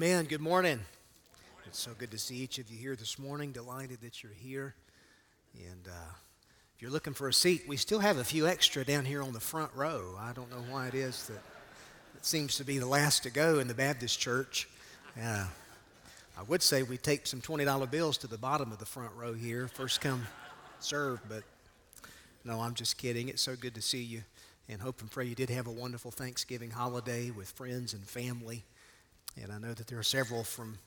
amen. Good morning. It's so good to see each of you here this morning. Delighted that you're here. And uh, if you're looking for a seat, we still have a few extra down here on the front row. I don't know why it is that it seems to be the last to go in the Baptist church. Uh, I would say we take some $20 bills to the bottom of the front row here. First come, serve. But no, I'm just kidding. It's so good to see you. And hope and pray you did have a wonderful Thanksgiving holiday with friends and family. And I know that there are several from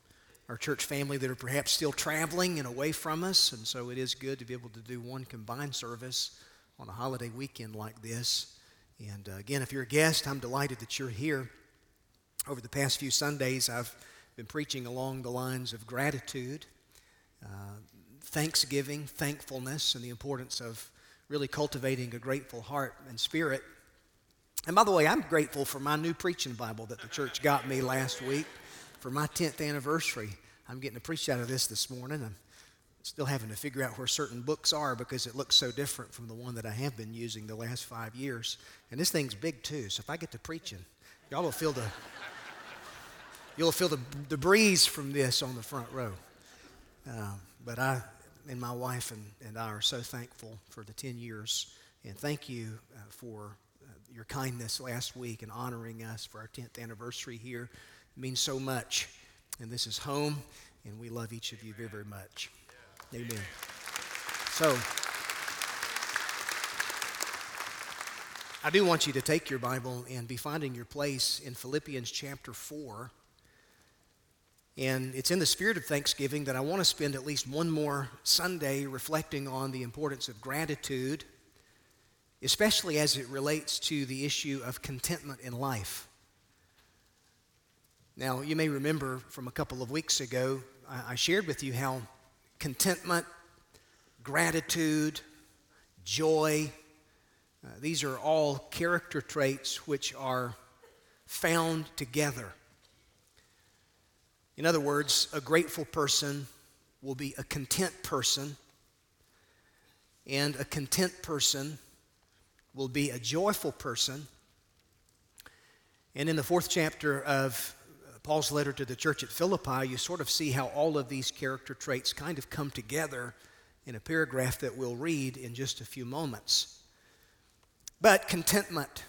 our church family that are perhaps still traveling and away from us. And so it is good to be able to do one combined service on a holiday weekend like this. And uh, again, if you're a guest, I'm delighted that you're here. Over the past few Sundays, I've been preaching along the lines of gratitude, uh, thanksgiving, thankfulness, and the importance of really cultivating a grateful heart and spirit and by the way, I'm grateful for my new preaching Bible that the church got me last week for my 10th anniversary. I'm getting to preach out of this this morning. I'm still having to figure out where certain books are because it looks so different from the one that I have been using the last five years. And this thing's big too, so if I get to preaching, y'all will feel the you'll feel the, the breeze from this on the front row. Uh, but I and my wife and, and I are so thankful for the 10 years. And thank you uh, for your kindness last week and honoring us for our 10th anniversary here. It means so much. And this is home, and we love each of you very, very much. Amen. So, I do want you to take your Bible and be finding your place in Philippians chapter 4. And it's in the spirit of Thanksgiving that I want to spend at least one more Sunday reflecting on the importance of gratitude especially as it relates to the issue of contentment in life. Now, you may remember from a couple of weeks ago, I shared with you how contentment, gratitude, joy, uh, these are all character traits which are found together. In other words, a grateful person will be a content person, and a content person will be a joyful person. And in the fourth chapter of Paul's letter to the church at Philippi, you sort of see how all of these character traits kind of come together in a paragraph that we'll read in just a few moments. But contentment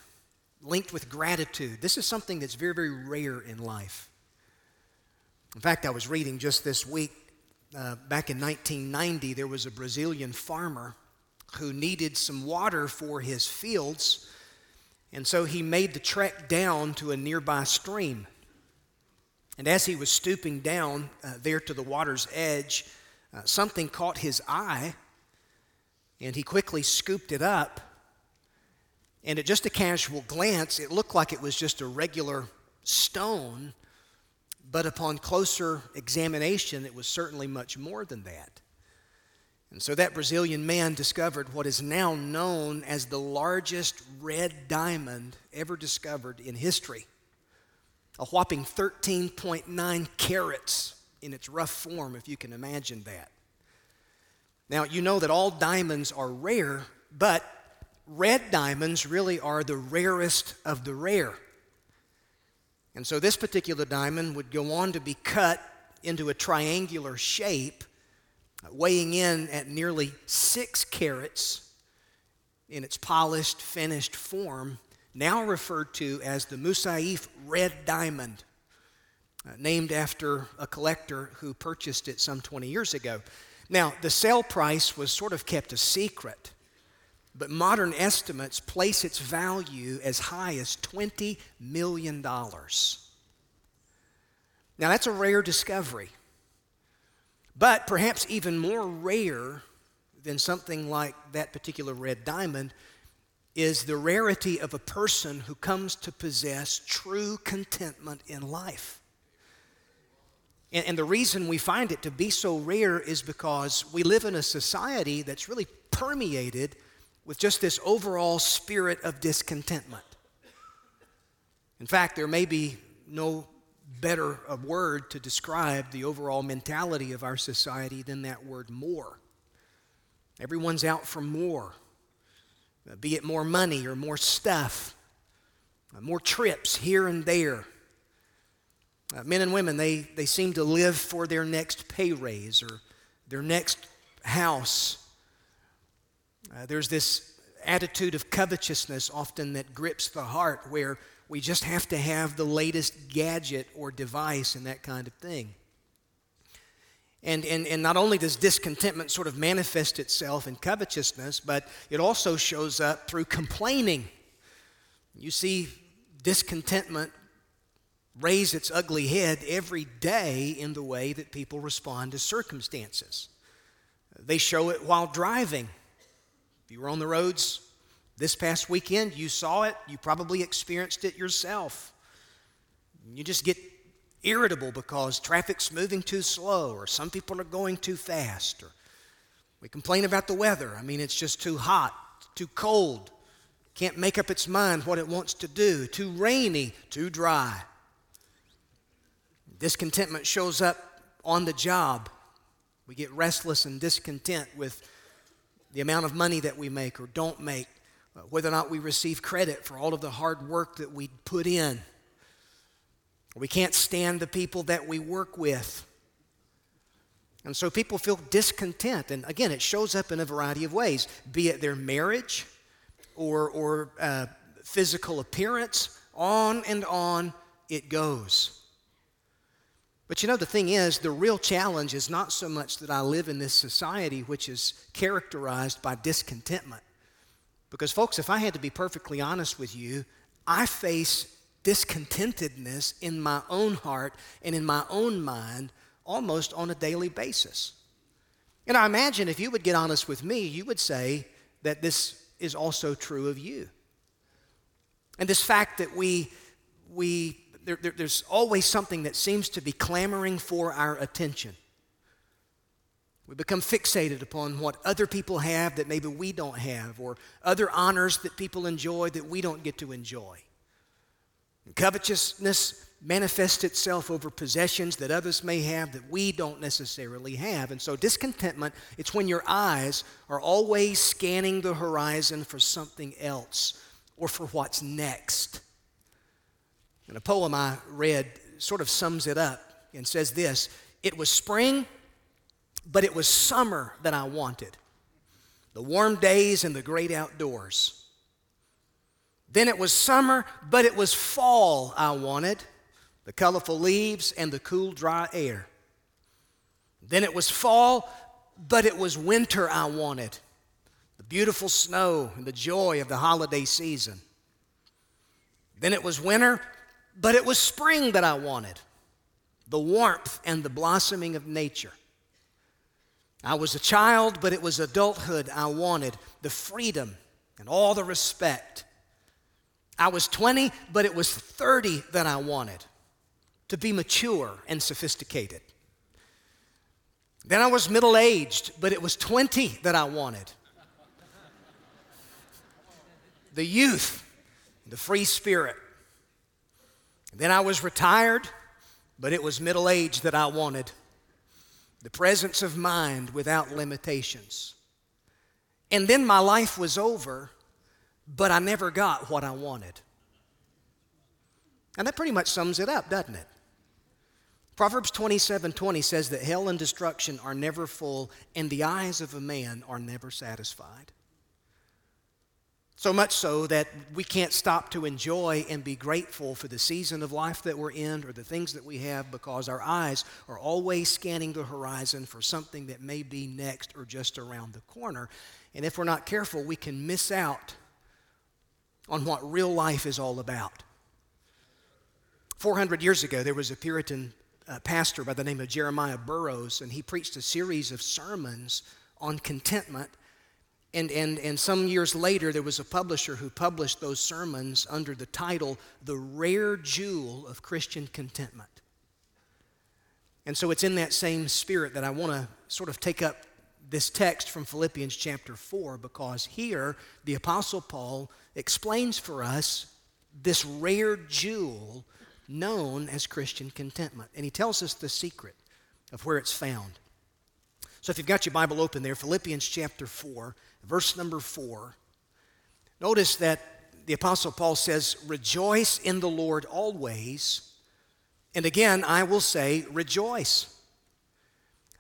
linked with gratitude, this is something that's very, very rare in life. In fact, I was reading just this week, uh, back in 1990, there was a Brazilian farmer who needed some water for his fields. And so he made the trek down to a nearby stream. And as he was stooping down uh, there to the water's edge, uh, something caught his eye, and he quickly scooped it up. And at just a casual glance, it looked like it was just a regular stone, but upon closer examination, it was certainly much more than that. And so that Brazilian man discovered what is now known as the largest red diamond ever discovered in history. A whopping 13.9 carats in its rough form, if you can imagine that. Now, you know that all diamonds are rare, but red diamonds really are the rarest of the rare. And so this particular diamond would go on to be cut into a triangular shape weighing in at nearly six carats in its polished, finished form, now referred to as the Moussaieff Red Diamond, uh, named after a collector who purchased it some 20 years ago. Now, the sale price was sort of kept a secret, but modern estimates place its value as high as $20 million. Now, that's a rare discovery. But perhaps even more rare than something like that particular red diamond is the rarity of a person who comes to possess true contentment in life. And, and, the reason we find it to be so rare is because we live in a society that's really permeated with just this overall spirit of discontentment. In fact, there may be no better a word to describe the overall mentality of our society than that word more. Everyone's out for more, uh, be it more money or more stuff, uh, more trips here and there. Uh, men and women, they, they seem to live for their next pay raise or their next house. Uh, there's this attitude of covetousness often that grips the heart where we just have to have the latest gadget or device and that kind of thing. And, and, and not only does discontentment sort of manifest itself in covetousness, but it also shows up through complaining. You see discontentment raise its ugly head every day in the way that people respond to circumstances. They show it while driving. If you were on the roads this past weekend, you saw it, you probably experienced it yourself. You just get irritable because traffic's moving too slow, or some people are going too fast, or we complain about the weather. I mean, it's just too hot, too cold, can't make up its mind what it wants to do, too rainy, too dry. Discontentment shows up on the job. We get restless and discontent with the amount of money that we make or don't make, whether or not we receive credit for all of the hard work that we put in. We can't stand the people that we work with. And so people feel discontent. And again, it shows up in a variety of ways, be it their marriage or, or uh, physical appearance, on and on it goes. But you know, the thing is, the real challenge is not so much that I live in this society which is characterized by discontentment. Because, folks, if I had to be perfectly honest with you, I face discontentedness in my own heart and in my own mind almost on a daily basis. And I imagine if you would get honest with me, you would say that this is also true of you. And this fact that we, we there, there, there's always something that seems to be clamoring for our attention. We become fixated upon what other people have that maybe we don't have, or other honors that people enjoy that we don't get to enjoy. Covetousness manifests itself over possessions that others may have that we don't necessarily have. And so discontentment, it's when your eyes are always scanning the horizon for something else or for what's next. And a poem I read sort of sums it up and says this It was spring, but it was summer that I wanted. The warm days and the great outdoors. Then it was summer, but it was fall I wanted, the colorful leaves and the cool, dry air. Then it was fall, but it was winter I wanted, the beautiful snow and the joy of the holiday season. Then it was winter, but it was spring that I wanted, the warmth and the blossoming of nature. I was a child, but it was adulthood I wanted, the freedom and all the respect I was 20, but it was 30 that I wanted to be mature and sophisticated. Then I was middle aged, but it was 20 that I wanted. The youth, the free spirit. Then I was retired, but it was middle age that I wanted. The presence of mind without limitations. And then my life was over, but I never got what I wanted. And that pretty much sums it up, doesn't it? Proverbs 27 20 says that hell and destruction are never full, and the eyes of a man are never satisfied. So much so that we can't stop to enjoy and be grateful for the season of life that we're in or the things that we have because our eyes are always scanning the horizon for something that may be next or just around the corner. And if we're not careful, we can miss out on what real life is all about. 400 years ago, there was a Puritan uh, pastor by the name of Jeremiah Burroughs, and he preached a series of sermons on contentment. And, and, and some years later, there was a publisher who published those sermons under the title, The Rare Jewel of Christian Contentment. And so it's in that same spirit that I want to sort of take up this text from Philippians chapter 4 because here the Apostle Paul explains for us this rare jewel known as Christian contentment. And he tells us the secret of where it's found. So if you've got your Bible open there, Philippians chapter 4, verse number 4, notice that the Apostle Paul says, Rejoice in the Lord always. And again, I will say, rejoice.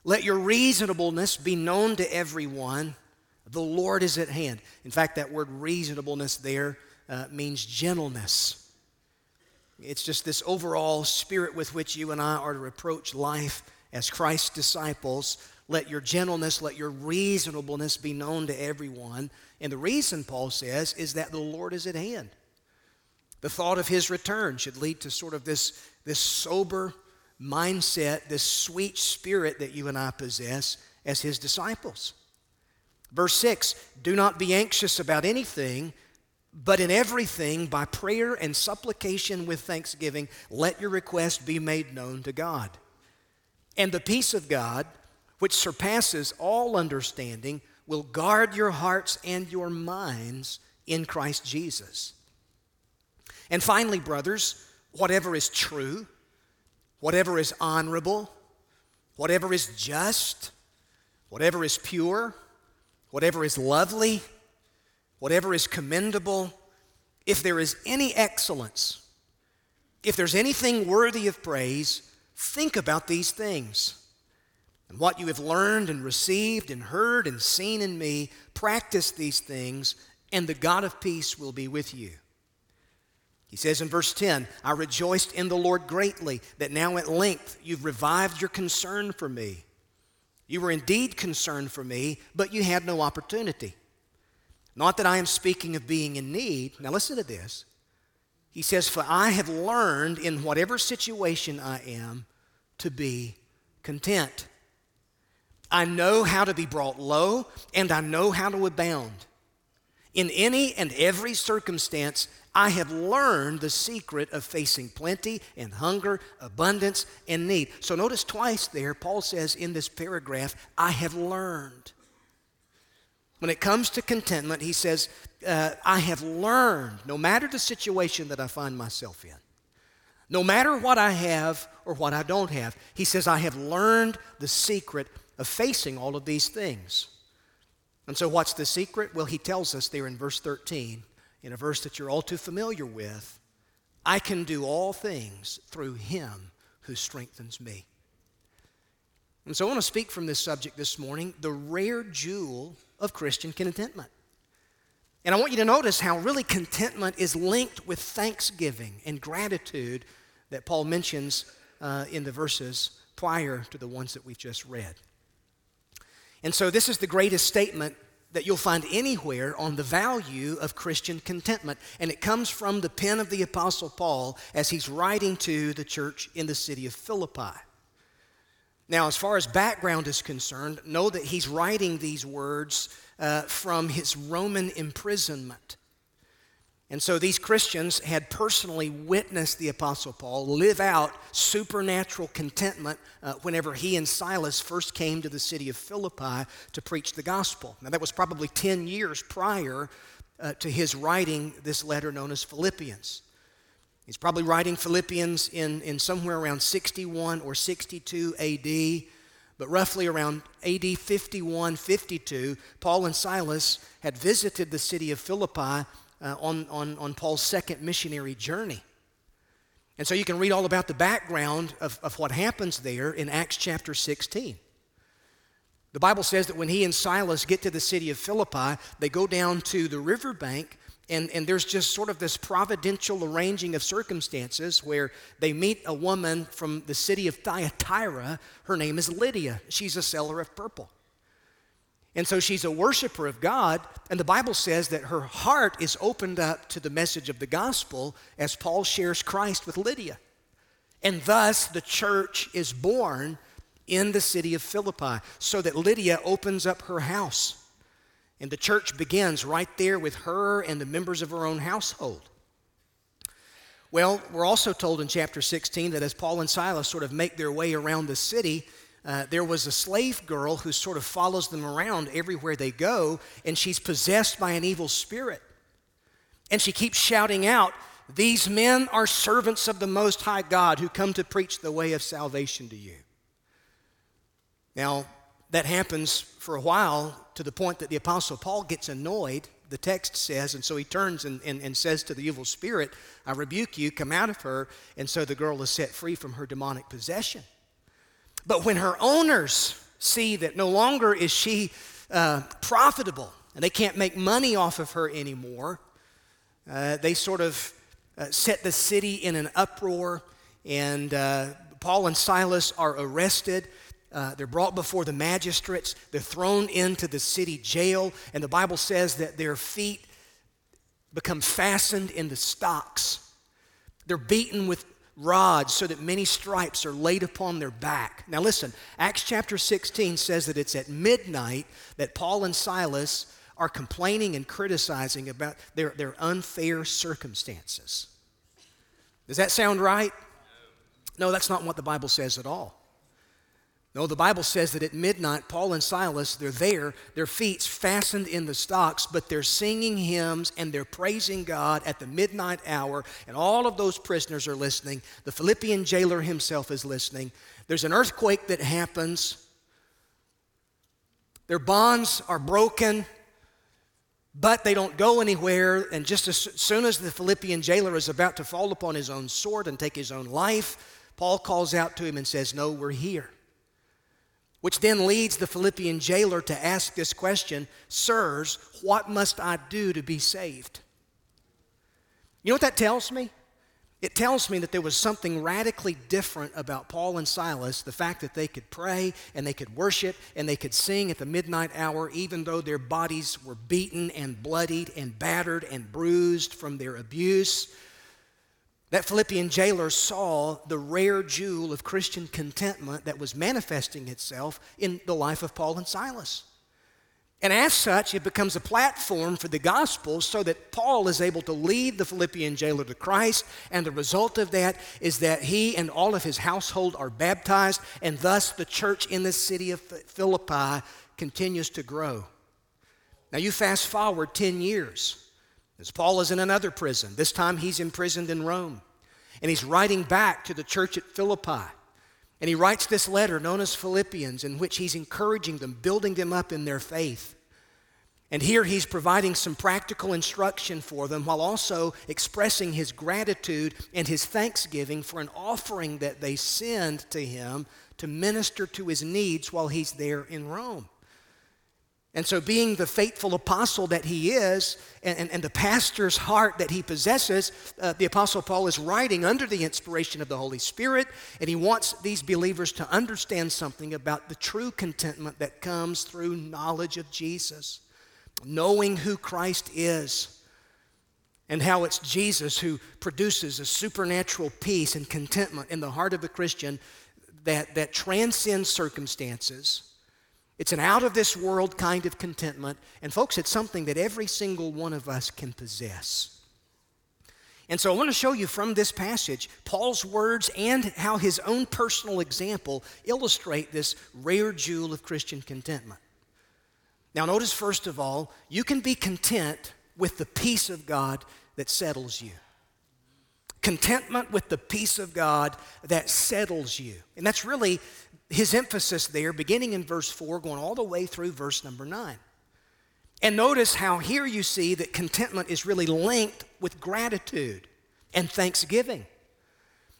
Let your reasonableness be known to everyone. The Lord is at hand. In fact, that word reasonableness there uh, means gentleness. It's just this overall spirit with which you and I are to approach life as Christ's disciples. Let your gentleness, let your reasonableness be known to everyone. And the reason, Paul says, is that the Lord is at hand. The thought of his return should lead to sort of this, this sober mindset, this sweet spirit that you and I possess as his disciples. Verse 6 Do not be anxious about anything, but in everything, by prayer and supplication with thanksgiving, let your request be made known to God. And the peace of God, which surpasses all understanding, will guard your hearts and your minds in Christ Jesus. And finally, brothers, whatever is true, whatever is honorable, whatever is just, whatever is pure, whatever is lovely, whatever is commendable, if there is any excellence, if there's anything worthy of praise, think about these things. And what you have learned and received and heard and seen in me, practice these things, and the God of peace will be with you. He says in verse 10, I rejoiced in the Lord greatly that now at length you've revived your concern for me. You were indeed concerned for me, but you had no opportunity. Not that I am speaking of being in need. Now listen to this. He says, For I have learned in whatever situation I am to be content. I know how to be brought low, and I know how to abound. In any and every circumstance, I have learned the secret of facing plenty and hunger, abundance and need. So notice twice there, Paul says in this paragraph, I have learned. When it comes to contentment, he says, uh, I have learned, no matter the situation that I find myself in, no matter what I have or what I don't have, he says, I have learned the secret of facing all of these things. And so, what's the secret? Well, he tells us there in verse 13 in a verse that you're all too familiar with I can do all things through him who strengthens me. And so I want to speak from this subject this morning the rare jewel of Christian contentment. And I want you to notice how really contentment is linked with thanksgiving and gratitude that Paul mentions uh, in the verses prior to the ones that we've just read. And so, this is the greatest statement that you'll find anywhere on the value of Christian contentment. And it comes from the pen of the Apostle Paul as he's writing to the church in the city of Philippi. Now, as far as background is concerned, know that he's writing these words uh, from his Roman imprisonment. And so these Christians had personally witnessed the Apostle Paul live out supernatural contentment uh, whenever he and Silas first came to the city of Philippi to preach the gospel. Now, that was probably 10 years prior uh, to his writing this letter known as Philippians. He's probably writing Philippians in, in somewhere around 61 or 62 AD, but roughly around AD 51, 52, Paul and Silas had visited the city of Philippi uh, on, on, on Paul's second missionary journey. And so you can read all about the background of, of what happens there in Acts chapter 16. The Bible says that when he and Silas get to the city of Philippi, they go down to the riverbank, and, and there's just sort of this providential arranging of circumstances where they meet a woman from the city of Thyatira. Her name is Lydia. She's a seller of purple. And so she's a worshiper of God, and the Bible says that her heart is opened up to the message of the gospel as Paul shares Christ with Lydia. And thus the church is born in the city of Philippi, so that Lydia opens up her house. And the church begins right there with her and the members of her own household. Well, we're also told in chapter 16 that as Paul and Silas sort of make their way around the city, uh, there was a slave girl who sort of follows them around everywhere they go, and she's possessed by an evil spirit. And she keeps shouting out, These men are servants of the Most High God who come to preach the way of salvation to you. Now, that happens for a while to the point that the Apostle Paul gets annoyed the text says. And so he turns and, and, and says to the evil spirit, I rebuke you, come out of her. And so the girl is set free from her demonic possession. But when her owners see that no longer is she uh, profitable and they can't make money off of her anymore, uh, they sort of uh, set the city in an uproar, and uh, Paul and Silas are arrested. Uh, they're brought before the magistrates. They're thrown into the city jail, and the Bible says that their feet become fastened in the stocks. They're beaten with rods so that many stripes are laid upon their back. Now, listen, Acts chapter 16 says that it's at midnight that Paul and Silas are complaining and criticizing about their, their unfair circumstances. Does that sound right? No, that's not what the Bible says at all. No, the Bible says that at midnight, Paul and Silas, they're there, their feet fastened in the stocks, but they're singing hymns and they're praising God at the midnight hour, and all of those prisoners are listening. The Philippian jailer himself is listening. There's an earthquake that happens. Their bonds are broken, but they don't go anywhere. And just as soon as the Philippian jailer is about to fall upon his own sword and take his own life, Paul calls out to him and says, No, we're here which then leads the Philippian jailer to ask this question Sirs, what must I do to be saved? You know what that tells me? It tells me that there was something radically different about Paul and Silas, the fact that they could pray and they could worship and they could sing at the midnight hour, even though their bodies were beaten and bloodied and battered and bruised from their abuse. That Philippian jailer saw the rare jewel of Christian contentment that was manifesting itself in the life of Paul and Silas. And as such, it becomes a platform for the gospel so that Paul is able to lead the Philippian jailer to Christ. And the result of that is that he and all of his household are baptized, and thus the church in the city of Philippi continues to grow. Now, you fast forward 10 years. Paul is in another prison, this time he's imprisoned in Rome. And he's writing back to the church at Philippi. And he writes this letter known as Philippians, in which he's encouraging them, building them up in their faith. And here he's providing some practical instruction for them while also expressing his gratitude and his thanksgiving for an offering that they send to him to minister to his needs while he's there in Rome. And so, being the faithful apostle that he is, and, and, and the pastor's heart that he possesses, uh, the apostle Paul is writing under the inspiration of the Holy Spirit, and he wants these believers to understand something about the true contentment that comes through knowledge of Jesus, knowing who Christ is, and how it's Jesus who produces a supernatural peace and contentment in the heart of the Christian that, that transcends circumstances it's an out of this world kind of contentment. And, folks, it's something that every single one of us can possess. And so I want to show you from this passage Paul's words and how his own personal example illustrate this rare jewel of Christian contentment. Now, notice first of all, you can be content with the peace of God that settles you. Contentment with the peace of God that settles you. And that's really his emphasis there, beginning in verse 4, going all the way through verse number 9. And notice how here you see that contentment is really linked with gratitude and thanksgiving.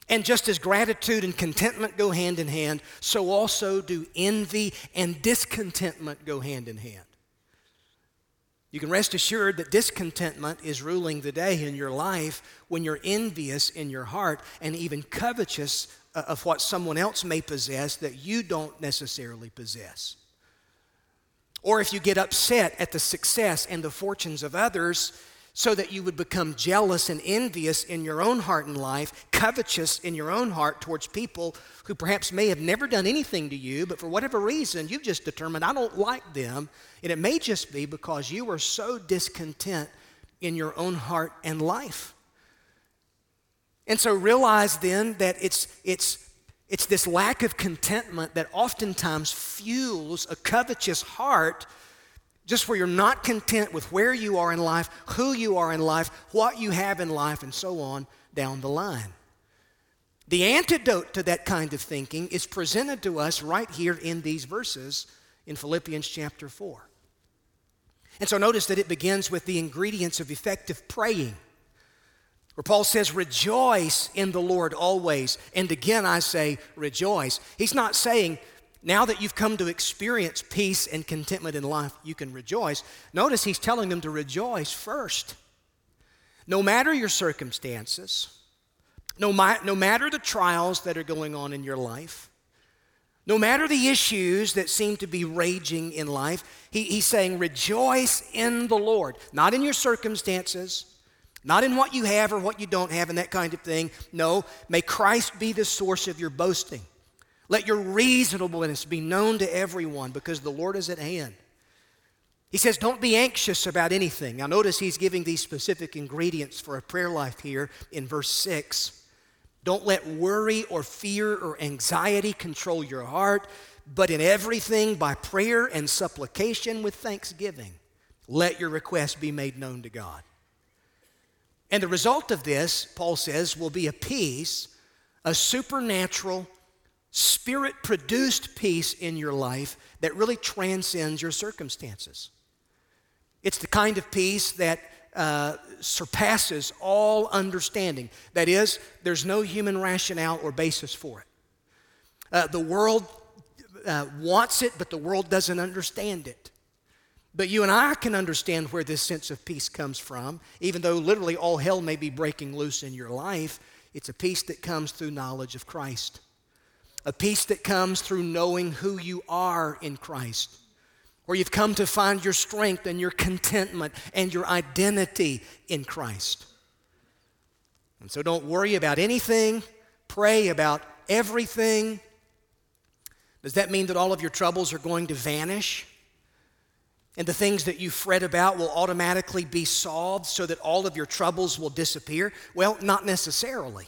And just as gratitude and contentment go hand in hand, so also do envy and discontentment go hand in hand. You can rest assured that discontentment is ruling the day in your life when you're envious in your heart and even covetous Uh, of what someone else may possess that you don't necessarily possess. Or if you get upset at the success and the fortunes of others, so that you would become jealous and envious in your own heart and life, covetous in your own heart towards people who perhaps may have never done anything to you, but for whatever reason, you've just determined, I don't like them. And it may just be because you are so discontent in your own heart and life. And so realize then that it's, it's, it's this lack of contentment that oftentimes fuels a covetous heart just where you're not content with where you are in life, who you are in life, what you have in life, and so on down the line. The antidote to that kind of thinking is presented to us right here in these verses in Philippians chapter 4. And so notice that it begins with the ingredients of effective praying. Where Paul says, rejoice in the Lord always. And again, I say, rejoice. He's not saying, now that you've come to experience peace and contentment in life, you can rejoice. Notice he's telling them to rejoice first. No matter your circumstances, no, no matter the trials that are going on in your life, no matter the issues that seem to be raging in life, he, he's saying, rejoice in the Lord, not in your circumstances, not in what you have or what you don't have and that kind of thing. No, may Christ be the source of your boasting. Let your reasonableness be known to everyone because the Lord is at hand. He says, Don't be anxious about anything. Now, notice he's giving these specific ingredients for a prayer life here in verse 6. Don't let worry or fear or anxiety control your heart, but in everything, by prayer and supplication with thanksgiving, let your requests be made known to God. And the result of this, Paul says, will be a peace, a supernatural, spirit produced peace in your life that really transcends your circumstances. It's the kind of peace that uh, surpasses all understanding. That is, there's no human rationale or basis for it. Uh, the world uh, wants it, but the world doesn't understand it. But you and I can understand where this sense of peace comes from, even though literally all hell may be breaking loose in your life. It's a peace that comes through knowledge of Christ, a peace that comes through knowing who you are in Christ where you've come to find your strength and your contentment and your identity in Christ. And so don't worry about anything, pray about everything. Does that mean that all of your troubles are going to vanish? And the things that you fret about will automatically be solved so that all of your troubles will disappear? Well, not necessarily.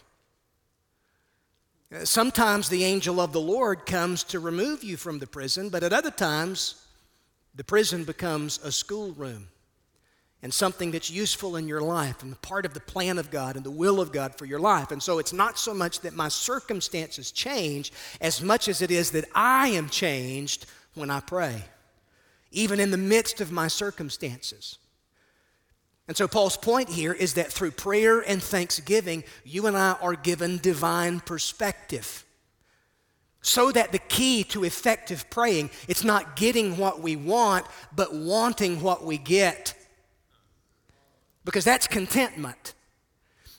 Uh, sometimes the angel of the Lord comes to remove you from the prison, but at other times, the prison becomes a schoolroom and something that's useful in your life and part of the plan of God and the will of God for your life. And so it's not so much that my circumstances change as much as it is that I am changed when I pray, even in the midst of my circumstances. And so, Paul's point here is that through prayer and thanksgiving, you and I are given divine perspective. So that the key to effective praying, it's not getting what we want, but wanting what we get. Because that's contentment.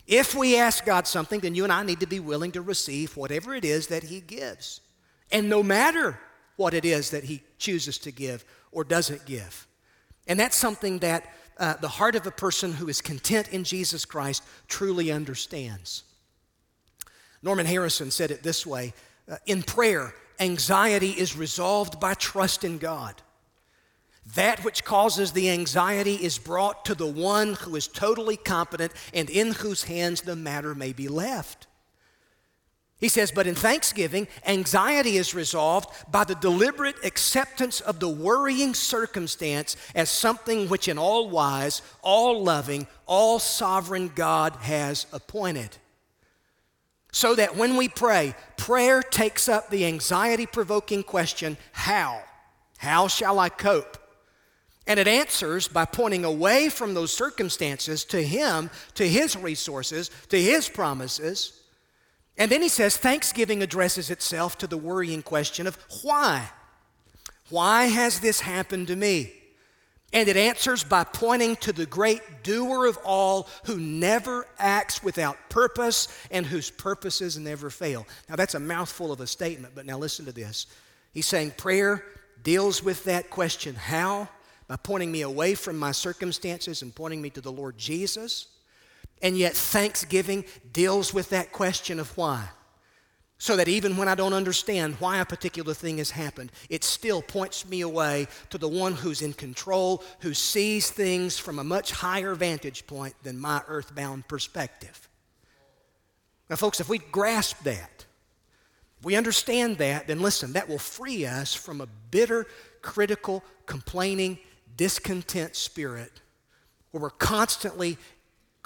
If we ask God something, then you and I need to be willing to receive whatever it is that He gives. And no matter what it is that He chooses to give or doesn't give. And that's something that uh, the heart of a person who is content in Jesus Christ truly understands. Norman Harrison said it this way uh, in prayer, anxiety is resolved by trust in God. That which causes the anxiety is brought to the one who is totally competent and in whose hands the matter may be left. He says, but in thanksgiving, anxiety is resolved by the deliberate acceptance of the worrying circumstance as something which, in all wise, all loving, all sovereign God has appointed so that when we pray, prayer takes up the anxiety provoking question how? How shall I cope? And it answers by pointing away from those circumstances to Him, to His resources, to His promises. And then he says, Thanksgiving addresses itself to the worrying question of why? Why has this happened to me? And it answers by pointing to the great doer of all who never acts without purpose and whose purposes never fail. Now, that's a mouthful of a statement, but now listen to this. He's saying prayer deals with that question how? By pointing me away from my circumstances and pointing me to the Lord Jesus. And yet, thanksgiving deals with that question of why. So that even when I don't understand why a particular thing has happened, it still points me away to the one who's in control, who sees things from a much higher vantage point than my earthbound perspective. Now, folks, if we grasp that, we understand that, then listen, that will free us from a bitter, critical, complaining, discontent spirit where we're constantly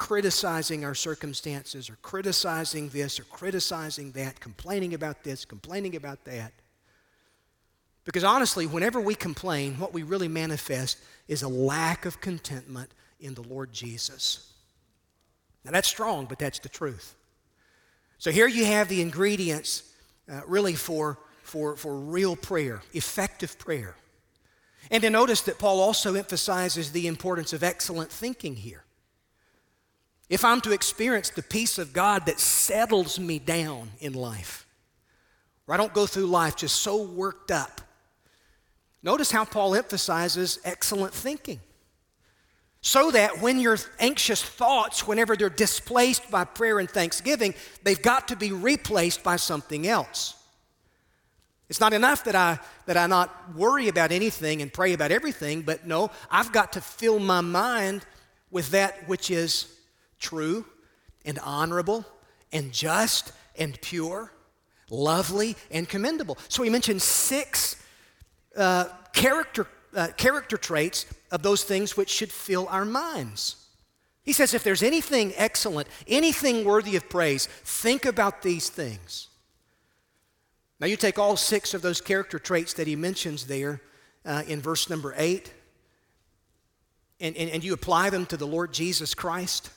criticizing our circumstances or criticizing this or criticizing that, complaining about this, complaining about that. Because honestly, whenever we complain, what we really manifest is a lack of contentment in the Lord Jesus. Now, that's strong, but that's the truth. So here you have the ingredients uh, really for, for, for real prayer, effective prayer. And then notice that Paul also emphasizes the importance of excellent thinking here. If I'm to experience the peace of God that settles me down in life, where I don't go through life just so worked up, notice how Paul emphasizes excellent thinking. So that when your anxious thoughts, whenever they're displaced by prayer and thanksgiving, they've got to be replaced by something else. It's not enough that I, that I not worry about anything and pray about everything, but no, I've got to fill my mind with that which is true and honorable and just and pure, lovely and commendable. So he mentioned six uh, character uh, character traits of those things which should fill our minds. He says, if there's anything excellent, anything worthy of praise, think about these things. Now, you take all six of those character traits that he mentions there uh, in verse number eight, and, and, and you apply them to the Lord Jesus Christ.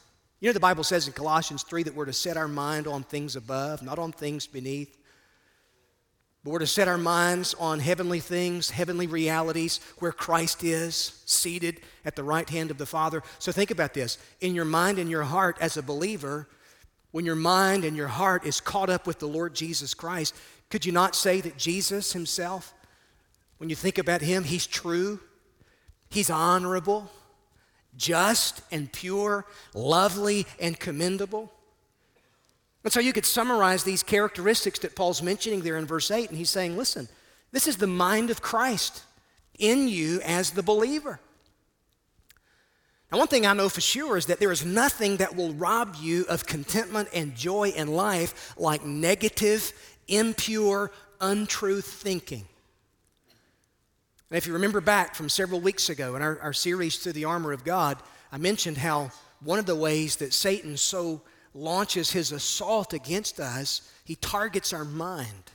You know, the Bible says in Colossians 3 that we're to set our mind on things above, not on things beneath. But we're to set our minds on heavenly things, heavenly realities, where Christ is seated at the right hand of the Father. So think about this. In your mind and your heart as a believer, when your mind and your heart is caught up with the Lord Jesus Christ, could you not say that Jesus himself, when you think about him, he's true, he's honorable, just and pure, lovely and commendable? And so you could summarize these characteristics that Paul's mentioning there in verse 8, and he's saying, listen, this is the mind of Christ in you as the believer. Now, one thing I know for sure is that there is nothing that will rob you of contentment and joy in life like negative, impure, untruth thinking. And if you remember back from several weeks ago in our, our series through the armor of God, I mentioned how one of the ways that Satan so launches his assault against us, he targets our mind.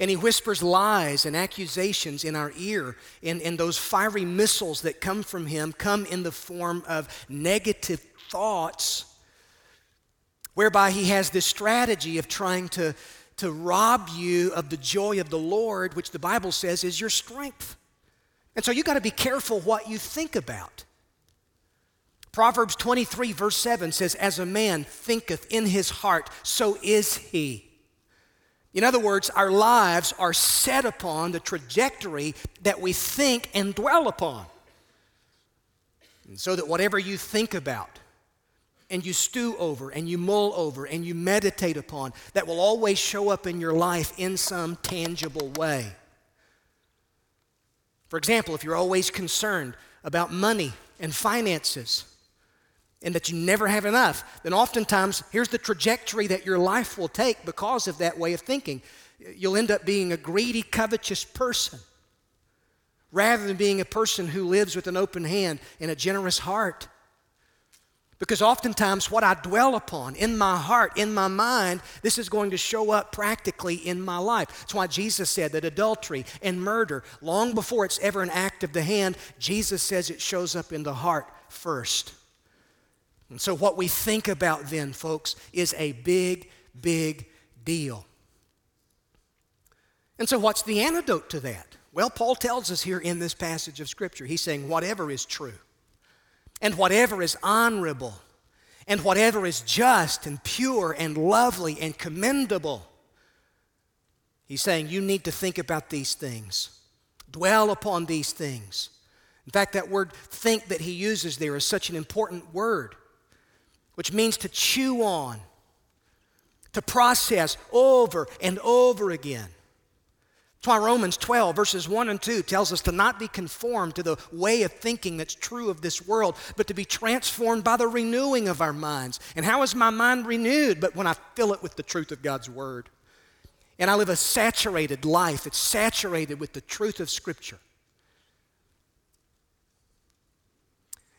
And he whispers lies and accusations in our ear. And, and those fiery missiles that come from him come in the form of negative thoughts, whereby he has this strategy of trying to, to rob you of the joy of the Lord, which the Bible says is your strength. And so you got to be careful what you think about. Proverbs 23, verse 7 says, As a man thinketh in his heart, so is he. In other words, our lives are set upon the trajectory that we think and dwell upon. And so that whatever you think about, and you stew over, and you mull over, and you meditate upon, that will always show up in your life in some tangible way. For example, if you're always concerned about money and finances, and that you never have enough, then oftentimes here's the trajectory that your life will take because of that way of thinking. You'll end up being a greedy, covetous person rather than being a person who lives with an open hand and a generous heart. Because oftentimes, what I dwell upon in my heart, in my mind, this is going to show up practically in my life. That's why Jesus said that adultery and murder, long before it's ever an act of the hand, Jesus says it shows up in the heart first. And so, what we think about then, folks, is a big, big deal. And so, what's the antidote to that? Well, Paul tells us here in this passage of Scripture, he's saying, whatever is true, and whatever is honorable, and whatever is just and pure and lovely and commendable, he's saying, you need to think about these things, dwell upon these things. In fact, that word think that he uses there is such an important word which means to chew on, to process over and over again. That's why Romans 12, verses 1 and 2, tells us to not be conformed to the way of thinking that's true of this world, but to be transformed by the renewing of our minds. And how is my mind renewed? But when I fill it with the truth of God's Word. And I live a saturated life, it's saturated with the truth of Scripture.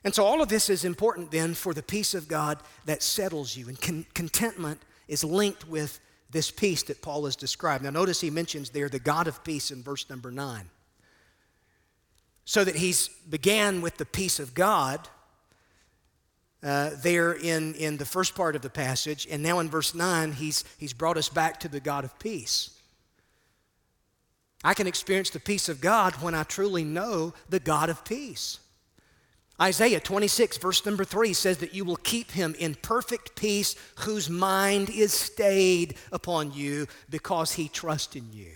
And so all of this is important then for the peace of God that settles you. And con- contentment is linked with this peace that Paul has described. Now, notice he mentions there the God of peace in verse number nine. So that he's began with the peace of God uh, there in, in the first part of the passage, and now in verse 9, he's, he's brought us back to the God of peace. I can experience the peace of God when I truly know the God of peace. Isaiah 26, verse number 3 says that you will keep him in perfect peace whose mind is stayed upon you because he trusts in you.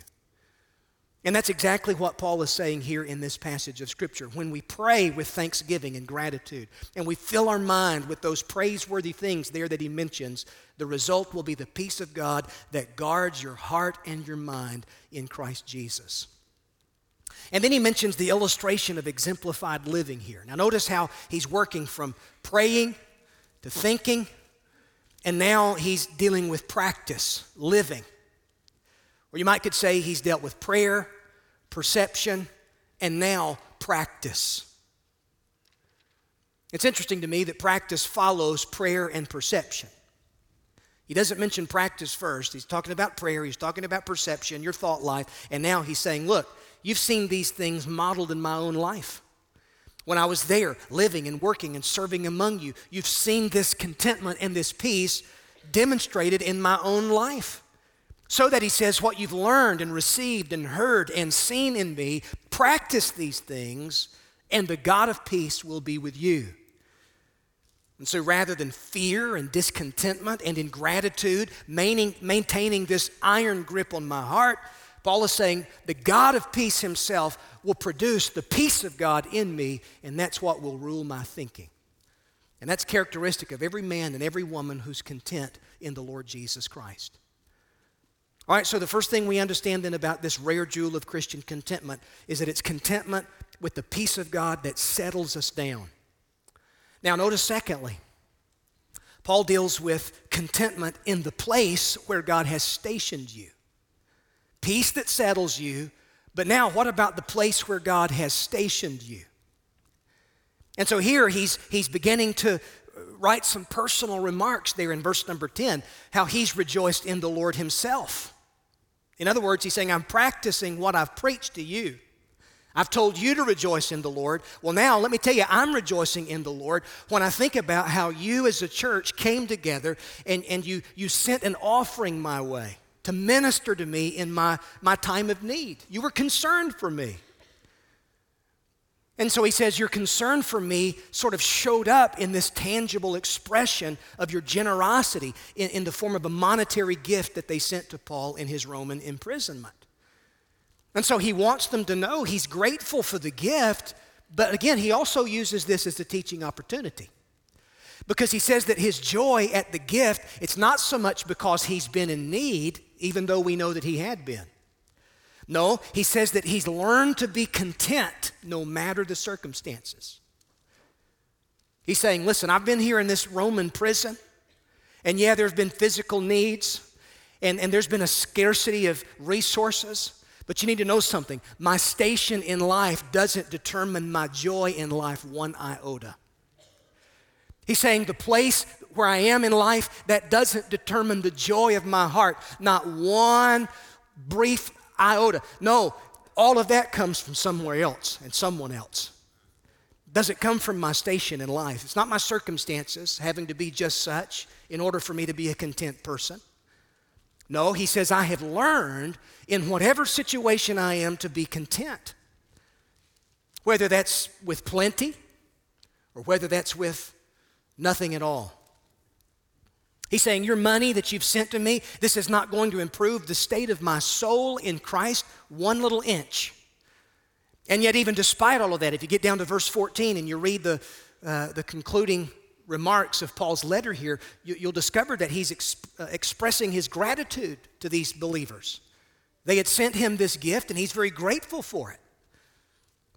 And that's exactly what Paul is saying here in this passage of Scripture. When we pray with thanksgiving and gratitude, and we fill our mind with those praiseworthy things there that he mentions, the result will be the peace of God that guards your heart and your mind in Christ Jesus. And then he mentions the illustration of exemplified living here. Now, notice how he's working from praying to thinking, and now he's dealing with practice, living. Or you might could say he's dealt with prayer, perception, and now practice. It's interesting to me that practice follows prayer and perception. He doesn't mention practice first. He's talking about prayer, he's talking about perception, your thought life, and now he's saying, Look, you've seen these things modeled in my own life. When I was there, living and working and serving among you, you've seen this contentment and this peace demonstrated in my own life. So that he says, What you've learned and received and heard and seen in me, practice these things, and the God of peace will be with you. And so rather than fear and discontentment and ingratitude, maintaining this iron grip on my heart, Paul is saying the God of peace himself will produce the peace of God in me, and that's what will rule my thinking. And that's characteristic of every man and every woman who's content in the Lord Jesus Christ. All right, so the first thing we understand then about this rare jewel of Christian contentment is that it's contentment with the peace of God that settles us down. Now, notice secondly, Paul deals with contentment in the place where God has stationed you. Peace that settles you, but now what about the place where God has stationed you? And so here he's, he's beginning to write some personal remarks there in verse number 10, how he's rejoiced in the Lord himself. In other words, he's saying, I'm practicing what I've preached to you. I've told you to rejoice in the Lord. Well, now let me tell you, I'm rejoicing in the Lord when I think about how you as a church came together and, and you, you sent an offering my way to minister to me in my, my time of need. You were concerned for me. And so he says, Your concern for me sort of showed up in this tangible expression of your generosity in, in, the form of a monetary gift that they sent to Paul in his Roman imprisonment. And so he wants them to know he's grateful for the gift, but again, he also uses this as a teaching opportunity. Because he says that his joy at the gift, it's not so much because he's been in need, even though we know that he had been. No, he says that he's learned to be content no matter the circumstances. He's saying, listen, I've been here in this Roman prison, and yeah, there have been physical needs, and, and there's been a scarcity of resources. But you need to know something. My station in life doesn't determine my joy in life one iota. He's saying the place where I am in life, that doesn't determine the joy of my heart. Not one brief iota. No, all of that comes from somewhere else and someone else. Does it come from my station in life? It's not my circumstances having to be just such in order for me to be a content person. No, he says, I have learned in whatever situation I am to be content. Whether that's with plenty or whether that's with nothing at all. He's saying, Your money that you've sent to me, this is not going to improve the state of my soul in Christ one little inch. And yet, even despite all of that, if you get down to verse 14 and you read the, uh, the concluding remarks of Paul's letter here, you, will discover that he's ex- uh, expressing his gratitude to these believers. They had sent him this gift, and he's very grateful for it.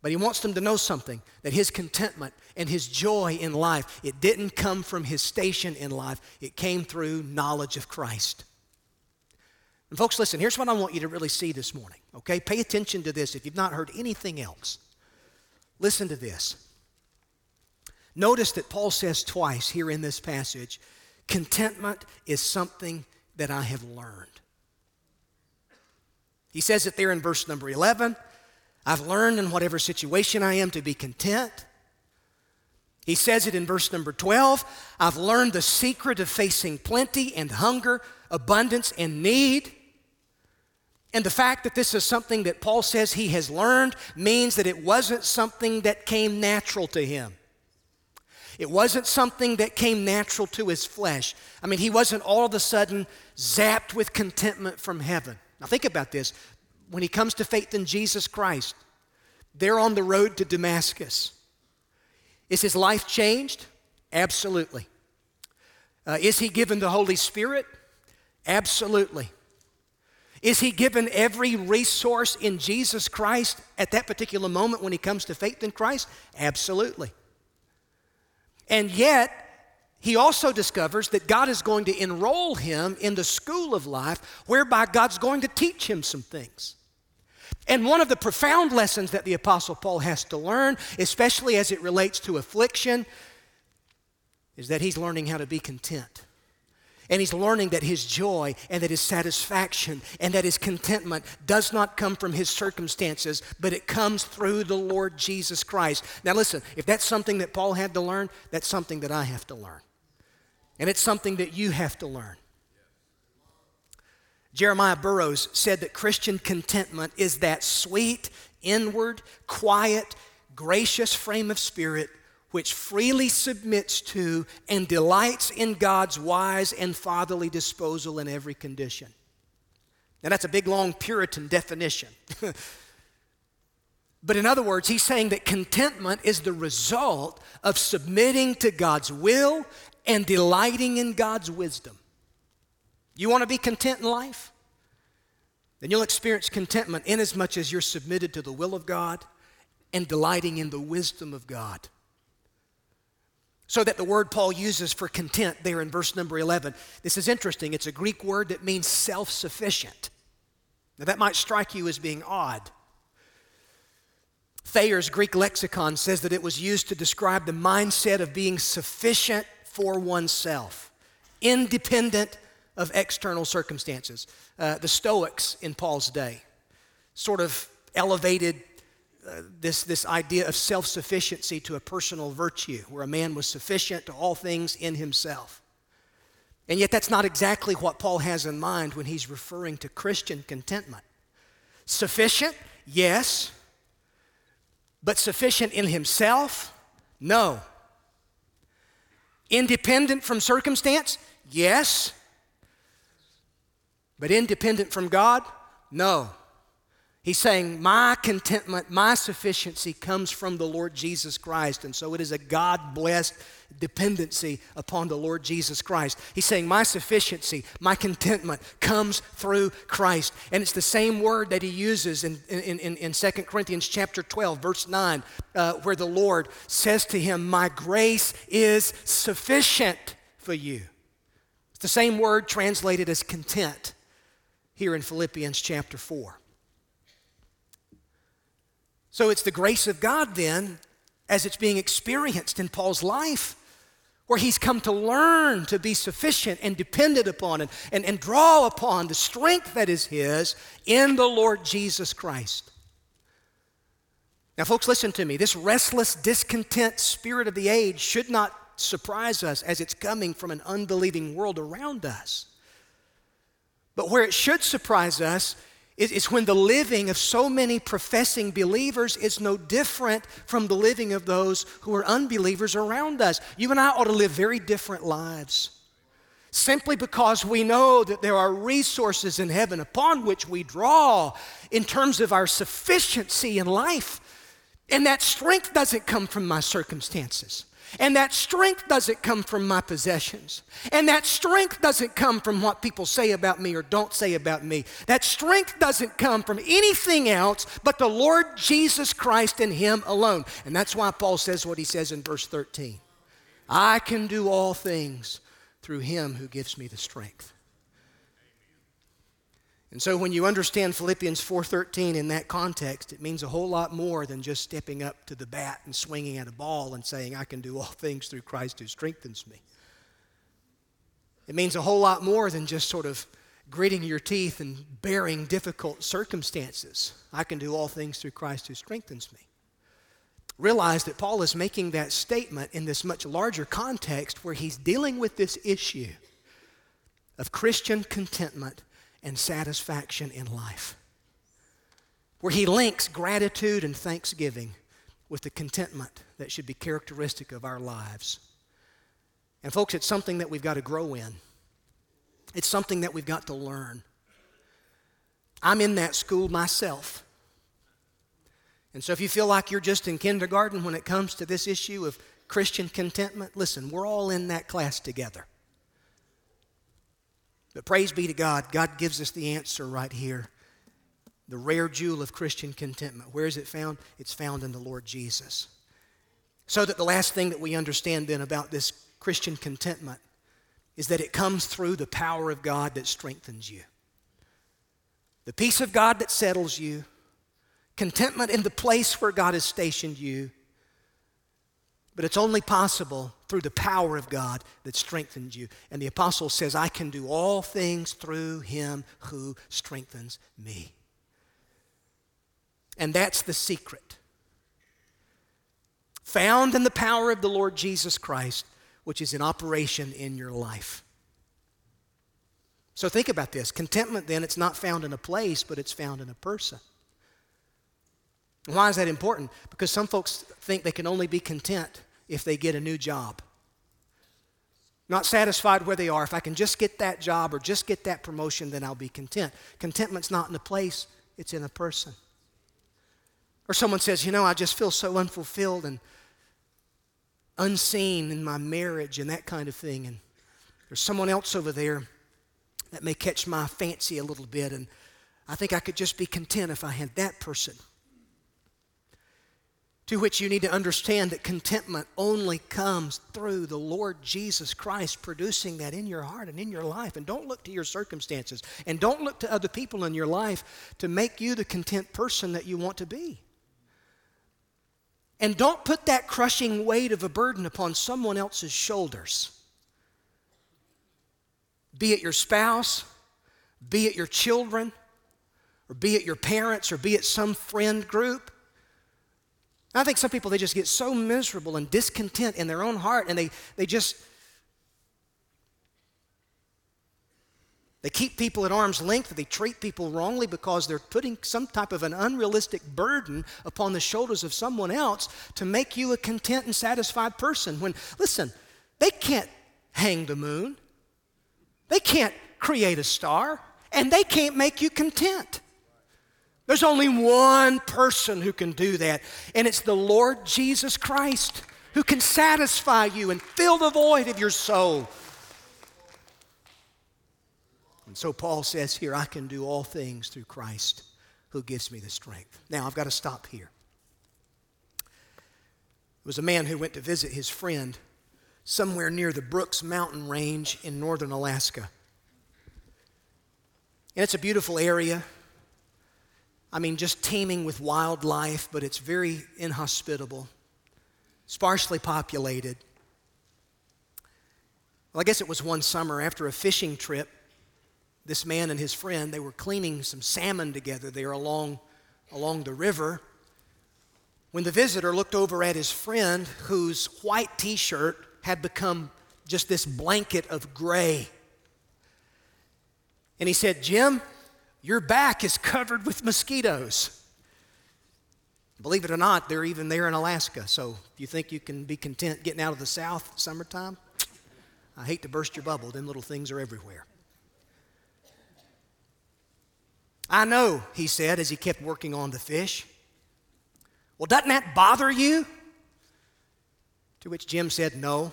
But he wants them to know something that his contentment and his joy in life, it didn't come from his station in life, it came through knowledge of Christ. And folks, listen, here's what I want you to really see this morning, okay? Pay attention to this if you've not heard anything else. Listen to this. Notice that Paul says twice here in this passage contentment is something that I have learned. He says it there in verse number 11 I've learned in whatever situation I am to be content. He says it in verse number 12 I've learned the secret of facing plenty and hunger, abundance and need. And the fact that this is something that Paul says he has learned means that it wasn't something that came natural to him. It wasn't something that came natural to his flesh. I mean, he wasn't all of a sudden zapped with contentment from heaven. Now, think about this. When he comes to faith in Jesus Christ, they're on the road to Damascus. Is his life changed? Absolutely. Uh, is he given the Holy Spirit? Absolutely. Is he given every resource in Jesus Christ at that particular moment when he comes to faith in Christ? Absolutely. And yet, he also discovers that God is going to enroll him in the school of life whereby God's going to teach him some things. And one of the profound lessons that the Apostle Paul has to learn, especially as it relates to affliction, is that he's learning how to be content. And he's learning that his joy and that his satisfaction and that his contentment does not come from his circumstances, but it comes through the Lord Jesus Christ. Now, listen, if that's something that Paul had to learn, that's something that I have to learn. And it's something that you have to learn. Jeremiah Burroughs said that Christian contentment is that sweet, inward, quiet, gracious frame of spirit which freely submits to and delights in God's wise and fatherly disposal in every condition. Now, that's a big, long Puritan definition. but in other words, he's saying that contentment is the result of submitting to God's will and delighting in God's wisdom. You want to be content in life? Then you'll experience contentment inasmuch as you're submitted to the will of God and delighting in the wisdom of God. So that the word Paul uses for content there in verse number 11, this is interesting. It's a Greek word that means self sufficient. Now, that might strike you as being odd. Thayer's Greek lexicon says that it was used to describe the mindset of being sufficient for oneself, independent of external circumstances. Uh, the Stoics in Paul's day sort of elevated this, this idea of self sufficiency to a personal virtue, where a man was sufficient to all things in himself. And yet, that's not exactly what Paul has in mind when he's referring to Christian contentment. Sufficient, yes, but sufficient in himself, no. Independent from circumstance, yes, but independent from God, no. He's saying, My contentment, my sufficiency comes from the Lord Jesus Christ. And so it is a God blessed dependency upon the Lord Jesus Christ. He's saying, My sufficiency, my contentment comes through Christ. And it's the same word that he uses in, in, in, in 2 Corinthians chapter 12, verse 9, uh, where the Lord says to him, My grace is sufficient for you. It's the same word translated as content here in Philippians chapter 4. So it's the grace of God then, as it's being experienced in Paul's life, where he's come to learn to be sufficient and dependent upon and, and, and draw upon the strength that is his in the Lord Jesus Christ. Now, folks, listen to me. This restless, discontent spirit of the age should not surprise us as it's coming from an unbelieving world around us. But where it should surprise us is when the living of so many professing believers is no different from the living of those who are unbelievers around us. You and I ought to live very different lives. Simply because we know that there are resources in heaven upon which we draw in terms of our sufficiency in life. And that strength doesn't come from my circumstances. And that strength doesn't come from my possessions. And that strength doesn't come from what people say about me or don't say about me. That strength doesn't come from anything else but the Lord Jesus Christ and Him alone. And that's why Paul says what he says in verse 13 I can do all things through Him who gives me the strength. And so when you understand Philippians 4:13 in that context, it means a whole lot more than just stepping up to the bat and swinging at a ball and saying I can do all things through Christ who strengthens me. It means a whole lot more than just sort of gritting your teeth and bearing difficult circumstances. I can do all things through Christ who strengthens me. Realize that Paul is making that statement in this much larger context where he's dealing with this issue of Christian contentment and satisfaction in life. Where he links gratitude and thanksgiving with the contentment that should be characteristic of our lives. And, folks, it's something that we've got to grow in. It's something that we've got to learn. I'm in that school myself. And so if you feel like you're just in kindergarten when it comes to this issue of Christian contentment, listen, we're all in that class together. But praise be to God, God gives us the answer right here. The rare jewel of Christian contentment. Where is it found? It's found in the Lord Jesus. So that the last thing that we understand then about this Christian contentment is that it comes through the power of God that strengthens you. The peace of God that settles you, contentment in the place where God has stationed you. But it's only possible through the power of God that strengthens you. And the apostle says, I can do all things through him who strengthens me. And that's the secret. Found in the power of the Lord Jesus Christ which is in operation in your life. So think about this. Contentment, then, it's not found in a place, but it's found in a person. Why is that important? Because some folks think they can only be content if they get a new job. Not satisfied where they are. If I can just get that job or just get that promotion, then I'll be content. Contentment's not in a place, it's in a person. Or someone says, You know, I just feel so unfulfilled and unseen in my marriage and that kind of thing. And there's someone else over there that may catch my fancy a little bit. And I think I could just be content if I had that person. To which you need to understand that contentment only comes through the Lord Jesus Christ producing that in your heart and in your life. And don't look to your circumstances and don't look to other people in your life to make you the content person that you want to be. And don't put that crushing weight of a burden upon someone else's shoulders. Be it your spouse, be it your children, or be it your parents, or be it some friend group. I think some people, they just get so miserable and discontent in their own heart, and they, they just They keep people at arm's length. They treat people wrongly because they're putting some type of an unrealistic burden upon the shoulders of someone else to make you a content and satisfied person. When, listen, they can't hang the moon, they can't create a star, and they can't make you content. There's only one person who can do that, and it's the Lord Jesus Christ who can satisfy you and fill the void of your soul. And so Paul says here, I can do all things through Christ who gives me the strength. Now, I've got to stop here. It was a man who went to visit his friend somewhere near the Brooks Mountain Range in northern Alaska. And it's a beautiful area. I mean, just teeming with wildlife, but it's very inhospitable, sparsely populated. Well, I guess it was one summer after a fishing trip this man and his friend, they were cleaning some salmon together there along, along the river. When the visitor looked over at his friend, whose white t shirt had become just this blanket of gray, and he said, Jim, your back is covered with mosquitoes. Believe it or not, they're even there in Alaska. So if you think you can be content getting out of the South summertime, I hate to burst your bubble. Them little things are everywhere. I know, he said as he kept working on the fish. Well, doesn't that bother you? To which Jim said, No.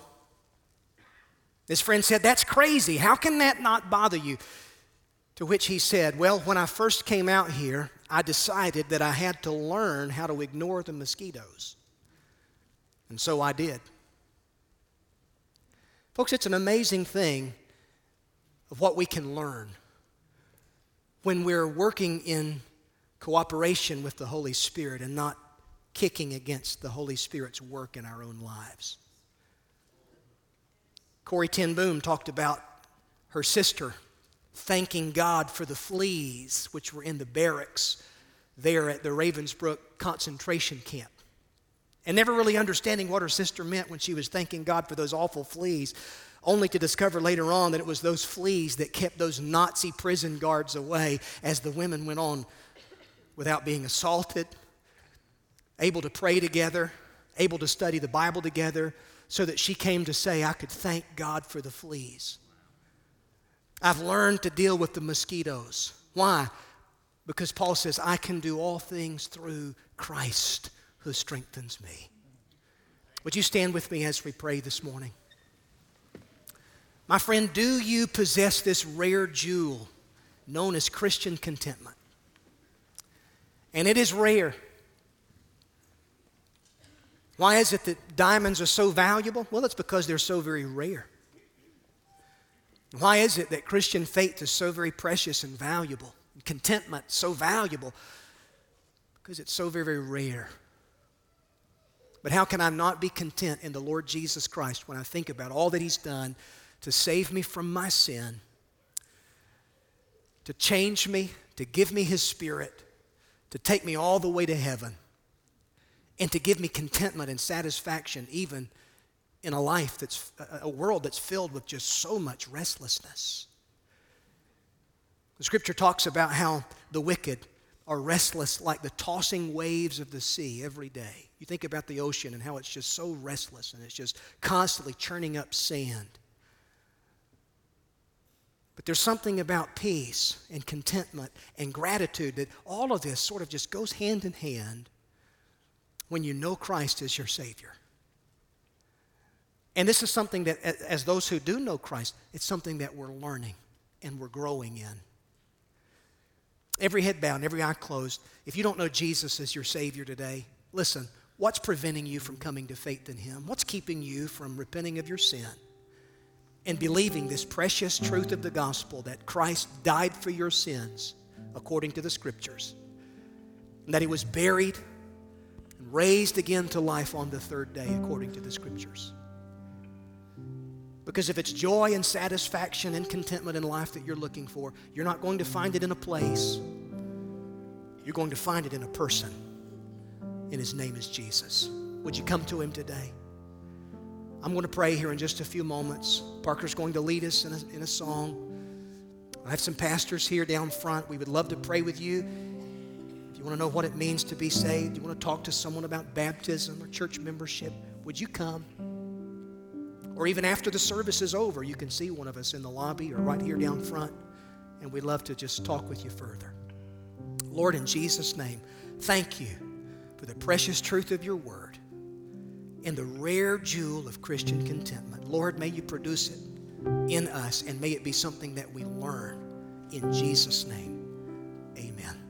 His friend said, That's crazy. How can that not bother you? To which he said, Well, when I first came out here, I decided that I had to learn how to ignore the mosquitoes. And so I did. Folks, it's an amazing thing of what we can learn when we're working in cooperation with the Holy Spirit and not kicking against the Holy Spirit's work in our own lives. Corrie ten Boom talked about her sister thanking God for the fleas which were in the barracks there at the Ravensbrück concentration camp. And never really understanding what her sister meant when she was thanking God for those awful fleas, only to discover later on that it was those fleas that kept those Nazi prison guards away as the women went on without being assaulted, able to pray together, able to study the Bible together, so that she came to say, I could thank God for the fleas. I've learned to deal with the mosquitoes. Why? Because Paul says, I can do all things through Christ who strengthens me. Would you stand with me as we pray this morning? My friend, do you possess this rare jewel known as Christian contentment? And it is rare. Why is it that diamonds are so valuable? Well, it's because they're so very rare. Why is it that Christian faith is so very precious and valuable? And contentment so valuable? Because it's so very, very rare. But how can I not be content in the Lord Jesus Christ when I think about all that He's done to save me from my sin, to change me, to give me His Spirit, to take me all the way to heaven, and to give me contentment and satisfaction even in a life that's a world that's filled with just so much restlessness. The scripture talks about how the wicked are restless like the tossing waves of the sea every day. You think about the ocean and how it's just so restless and it's just constantly churning up sand. But there's something about peace and contentment and gratitude that all of this sort of just goes hand in hand when you know Christ as your Savior. And this is something that, as those who do know Christ, it's something that we're learning and we're growing in. Every head bowed, every eye closed. If you don't know Jesus as your Savior today, listen, what's preventing you from coming to faith in Him? What's keeping you from repenting of your sin and believing this precious truth of the gospel that Christ died for your sins according to the Scriptures, and that He was buried and raised again to life on the third day according to the Scriptures? Because if it's joy and satisfaction and contentment in life that you're looking for, you're not going to find it in a place. You're going to find it in a person. And his name is Jesus. Would you come to him today? I'm going to pray here in just a few moments. Parker's going to lead us in a, in a song. I have some pastors here down front. We would love to pray with you. If you want to know what it means to be saved, you want to talk to someone about baptism or church membership, would you come? Or even after the service is over, you can see one of us in the lobby or right here down front, and we'd love to just talk with you further. Lord, in Jesus' name, thank you for the precious truth of your word and the rare jewel of Christian contentment. Lord, may you produce it in us, and may it be something that we learn. In Jesus' name, amen.